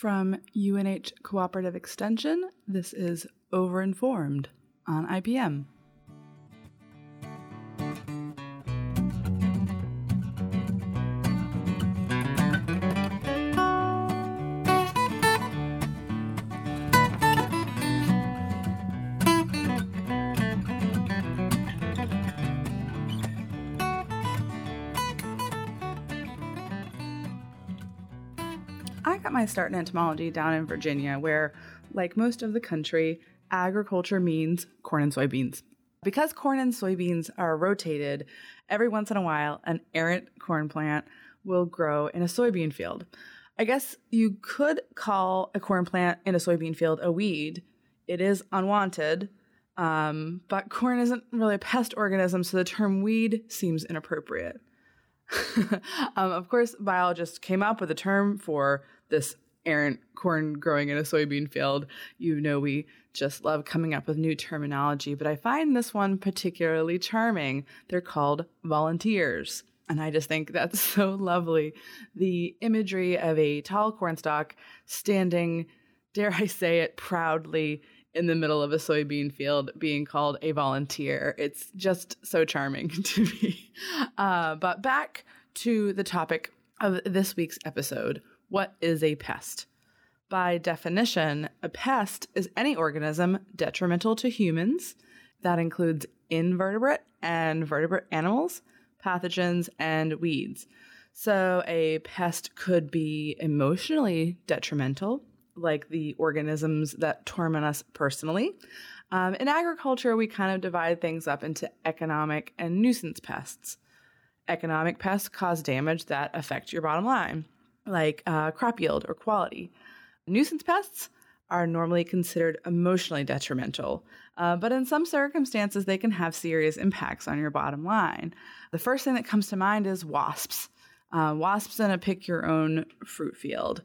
From UNH Cooperative Extension, this is Overinformed on IPM. I got my start in entomology down in Virginia, where, like most of the country, agriculture means corn and soybeans. Because corn and soybeans are rotated, every once in a while, an errant corn plant will grow in a soybean field. I guess you could call a corn plant in a soybean field a weed. It is unwanted, um, but corn isn't really a pest organism, so the term weed seems inappropriate. um, of course, biologists came up with a term for this errant corn growing in a soybean field. You know, we just love coming up with new terminology, but I find this one particularly charming. They're called volunteers. And I just think that's so lovely. The imagery of a tall cornstalk standing, dare I say it, proudly in the middle of a soybean field being called a volunteer. It's just so charming to me. Uh, but back to the topic of this week's episode what is a pest? By definition, a pest is any organism detrimental to humans. That includes invertebrate and vertebrate animals, pathogens, and weeds. So, a pest could be emotionally detrimental, like the organisms that torment us personally. Um, in agriculture, we kind of divide things up into economic and nuisance pests. Economic pests cause damage that affect your bottom line, like uh, crop yield or quality. Nuisance pests are normally considered emotionally detrimental, uh, but in some circumstances, they can have serious impacts on your bottom line. The first thing that comes to mind is wasps. Uh, wasps in a pick your own fruit field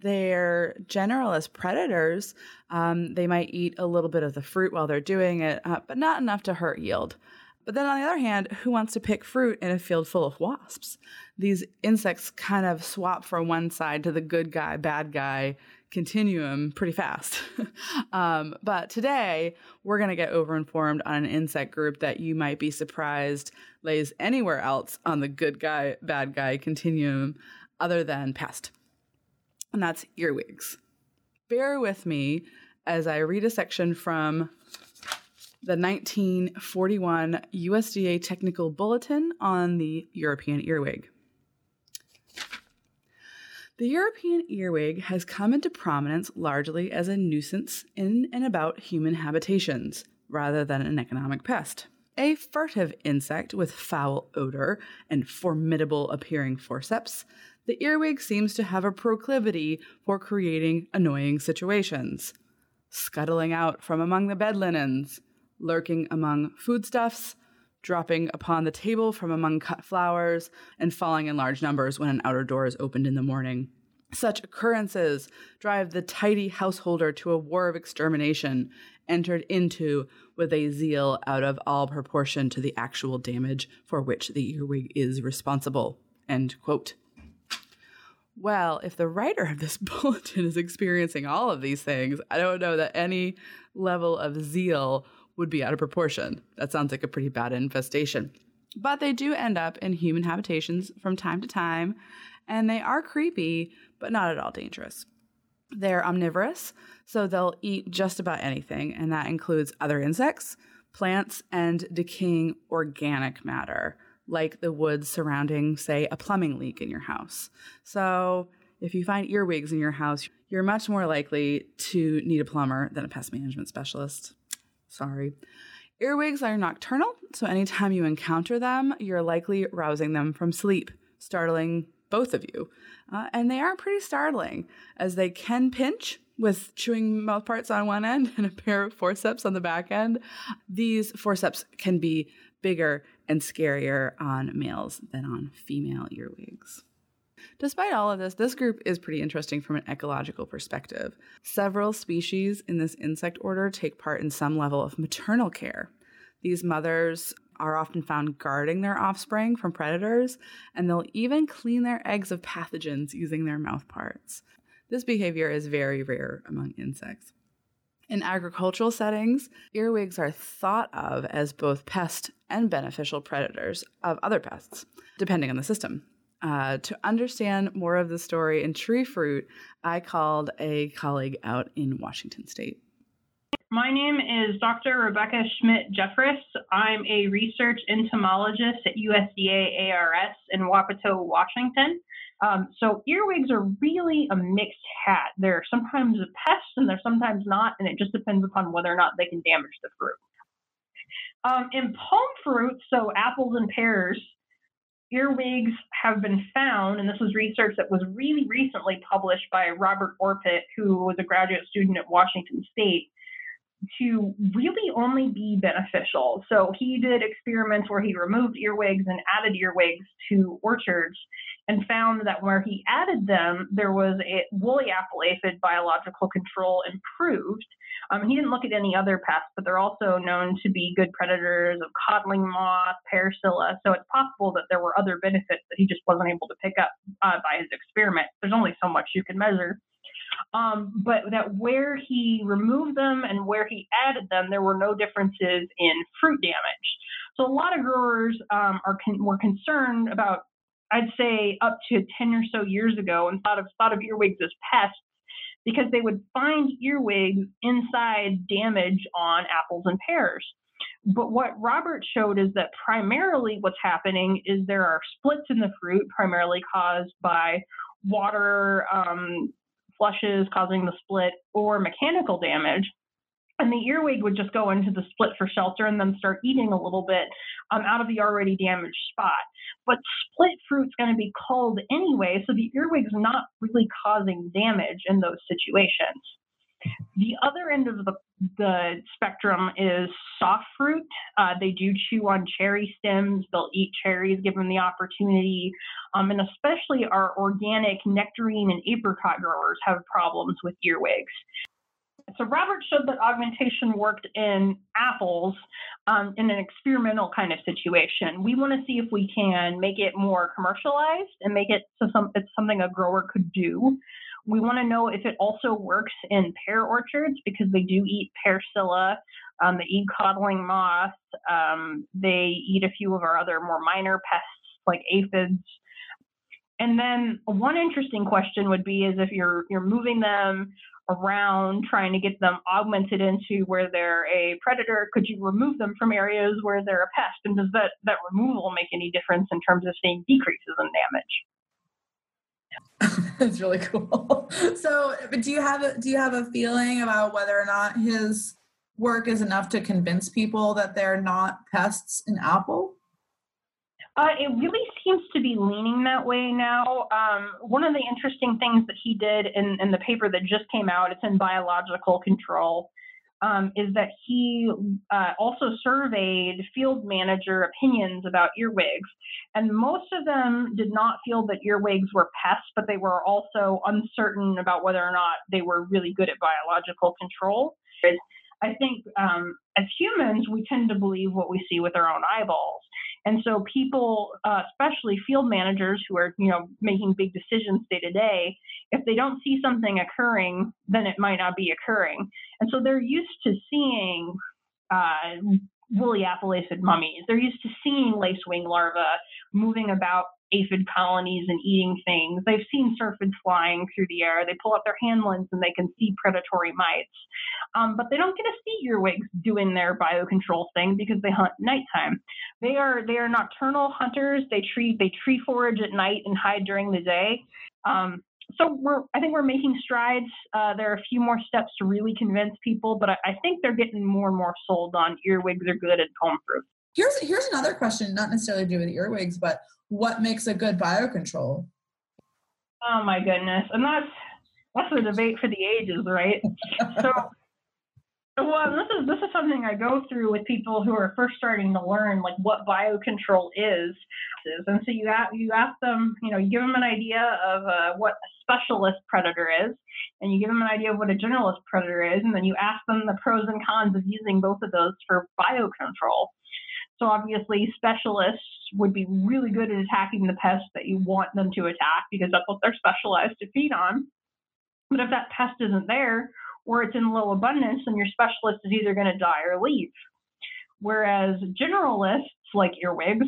they're generalist predators. Um, they might eat a little bit of the fruit while they're doing it, uh, but not enough to hurt yield. But then on the other hand, who wants to pick fruit in a field full of wasps? These insects kind of swap from one side to the good guy, bad guy continuum pretty fast. um, but today, we're going to get overinformed on an insect group that you might be surprised lays anywhere else on the good guy, bad guy continuum other than pest and that's earwigs. Bear with me as I read a section from the 1941 USDA Technical Bulletin on the European earwig. The European earwig has come into prominence largely as a nuisance in and about human habitations rather than an economic pest. A furtive insect with foul odor and formidable appearing forceps, the earwig seems to have a proclivity for creating annoying situations. Scuttling out from among the bed linens, lurking among foodstuffs, dropping upon the table from among cut flowers, and falling in large numbers when an outer door is opened in the morning. Such occurrences drive the tidy householder to a war of extermination, entered into with a zeal out of all proportion to the actual damage for which the earwig is responsible. End quote. Well, if the writer of this bulletin is experiencing all of these things, I don't know that any level of zeal would be out of proportion. That sounds like a pretty bad infestation. But they do end up in human habitations from time to time, and they are creepy, but not at all dangerous. They're omnivorous, so they'll eat just about anything, and that includes other insects, plants, and decaying organic matter like the woods surrounding, say, a plumbing leak in your house. So if you find earwigs in your house, you're much more likely to need a plumber than a pest management specialist. Sorry. Earwigs are nocturnal, so anytime you encounter them, you're likely rousing them from sleep, startling both of you. Uh, and they are pretty startling, as they can pinch with chewing mouth parts on one end and a pair of forceps on the back end. These forceps can be bigger and scarier on males than on female earwigs. Despite all of this, this group is pretty interesting from an ecological perspective. Several species in this insect order take part in some level of maternal care. These mothers are often found guarding their offspring from predators, and they'll even clean their eggs of pathogens using their mouth parts. This behavior is very rare among insects. In agricultural settings, earwigs are thought of as both pest and beneficial predators of other pests, depending on the system. Uh, to understand more of the story in tree fruit, I called a colleague out in Washington state. My name is Dr. Rebecca Schmidt Jeffris. I'm a research entomologist at USDA ARS in Wapato, Washington. Um, so earwigs are really a mixed hat. They're sometimes a pest and they're sometimes not, and it just depends upon whether or not they can damage the fruit. Um, in pome fruit, so apples and pears, earwigs have been found, and this was research that was really recently published by Robert Orpet, who was a graduate student at Washington State to really only be beneficial. So he did experiments where he removed earwigs and added earwigs to orchards and found that where he added them, there was a woolly apple aphid biological control improved. Um, he didn't look at any other pests, but they're also known to be good predators of codling moth, pear psylla. So it's possible that there were other benefits that he just wasn't able to pick up uh, by his experiment. There's only so much you can measure. Um, but that where he removed them and where he added them, there were no differences in fruit damage. So a lot of growers um, are con- were concerned about, I'd say, up to 10 or so years ago, and thought of thought of earwigs as pests because they would find earwigs inside damage on apples and pears. But what Robert showed is that primarily what's happening is there are splits in the fruit, primarily caused by water um, flushes causing the split or mechanical damage. And the earwig would just go into the split for shelter and then start eating a little bit um, out of the already damaged spot. But split fruit's going to be culled anyway, so the earwig's not really causing damage in those situations. The other end of the, the spectrum is soft fruit. Uh, they do chew on cherry stems. They'll eat cherries given the opportunity. Um, and especially our organic nectarine and apricot growers have problems with earwigs. So Robert showed that augmentation worked in apples um, in an experimental kind of situation. We want to see if we can make it more commercialized and make it so some, it's something a grower could do. We want to know if it also works in pear orchards because they do eat pear psylla. Um, they eat codling moth. Um, they eat a few of our other more minor pests like aphids. And then one interesting question would be is if you're you're moving them around trying to get them augmented into where they're a predator, could you remove them from areas where they're a pest? And does that, that removal make any difference in terms of seeing decreases in damage? That's really cool. So, but do you have a, do you have a feeling about whether or not his work is enough to convince people that they're not pests in apple? Uh, it really seems to be leaning that way now. Um, one of the interesting things that he did in, in the paper that just came out, it's in biological control, um, is that he uh, also surveyed field manager opinions about earwigs. And most of them did not feel that earwigs were pests, but they were also uncertain about whether or not they were really good at biological control. I think um, as humans, we tend to believe what we see with our own eyeballs. And so people, uh, especially field managers who are, you know, making big decisions day to day, if they don't see something occurring, then it might not be occurring. And so they're used to seeing uh, woolly apple aphid mummies. They're used to seeing lacewing larvae moving about aphid colonies and eating things. They've seen syrphids flying through the air. They pull up their hand lens and they can see predatory mites. Um, but they don't get to see earwigs doing their biocontrol thing because they hunt nighttime. They are they are nocturnal hunters. They tree they tree forage at night and hide during the day. Um, so we're I think we're making strides. Uh, there are a few more steps to really convince people, but I, I think they're getting more and more sold on earwigs are good at pome fruit. Here's here's another question, not necessarily to do with earwigs, but what makes a good biocontrol? Oh my goodness, and that's that's a debate for the ages, right? so well, this is this is something I go through with people who are first starting to learn like what biocontrol is, and so you ask you ask them, you know, you give them an idea of uh, what a specialist predator is, and you give them an idea of what a generalist predator is, and then you ask them the pros and cons of using both of those for biocontrol. So obviously, specialists would be really good at attacking the pests that you want them to attack because that's what they're specialized to feed on. But if that pest isn't there or it's in low abundance, then your specialist is either going to die or leave. Whereas generalists like earwigs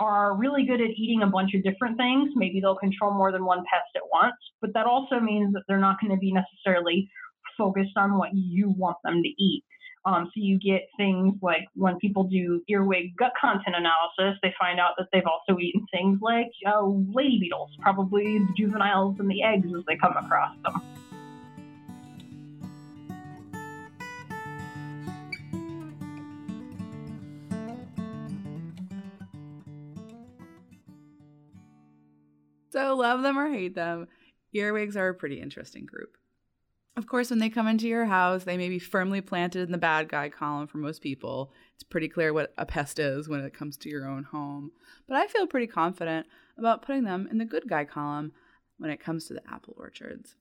are really good at eating a bunch of different things. Maybe they'll control more than one pest at once, but that also means that they're not going to be necessarily focused on what you want them to eat. Um, so you get things like when people do earwig gut content analysis, they find out that they've also eaten things like uh, lady beetles, probably the juveniles and the eggs as they come across them. So, love them or hate them, earwigs are a pretty interesting group. Of course, when they come into your house, they may be firmly planted in the bad guy column for most people. It's pretty clear what a pest is when it comes to your own home. But I feel pretty confident about putting them in the good guy column when it comes to the apple orchards.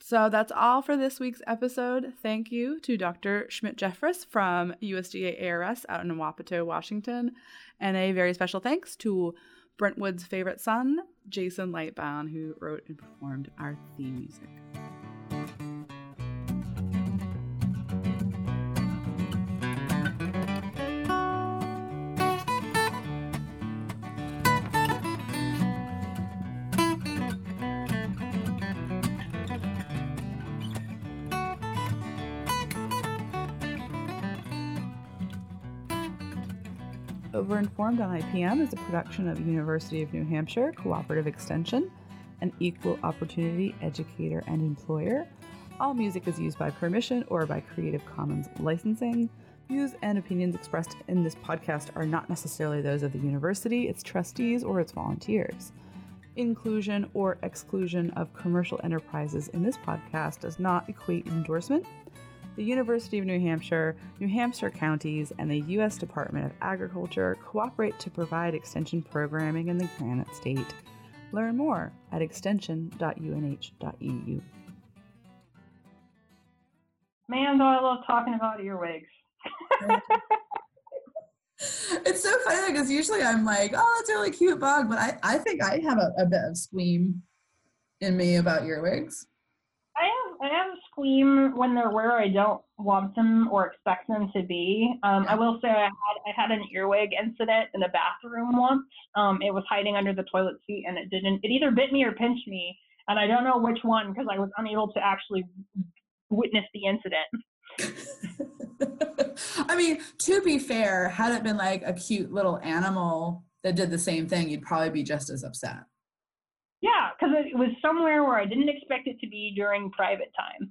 So that's all for this week's episode. Thank you to Dr. Schmidt Jeffris from USDA ARS out in Wapato, Washington. And a very special thanks to Brentwood's favorite son, Jason Lightbound, who wrote and performed our theme music. Overinformed on IPM is a production of University of New Hampshire Cooperative Extension, an equal opportunity educator and employer. All music is used by permission or by Creative Commons licensing. Views and opinions expressed in this podcast are not necessarily those of the university, its trustees, or its volunteers. Inclusion or exclusion of commercial enterprises in this podcast does not equate endorsement the University of New Hampshire, New Hampshire counties, and the U.S. Department of Agriculture cooperate to provide extension programming in the Granite State. Learn more at extension.unh.edu. Man, do I love talking about earwigs. it's so funny because usually I'm like, oh, it's a really cute bug, but I, I think I have a, a bit of squeam in me about earwigs. I am I have when they're where I don't want them or expect them to be. Um, I will say I had I had an earwig incident in the bathroom once. Um, it was hiding under the toilet seat and it didn't. It either bit me or pinched me, and I don't know which one because I was unable to actually witness the incident. I mean, to be fair, had it been like a cute little animal that did the same thing, you'd probably be just as upset. Yeah, because it was somewhere where I didn't expect it to be during private time.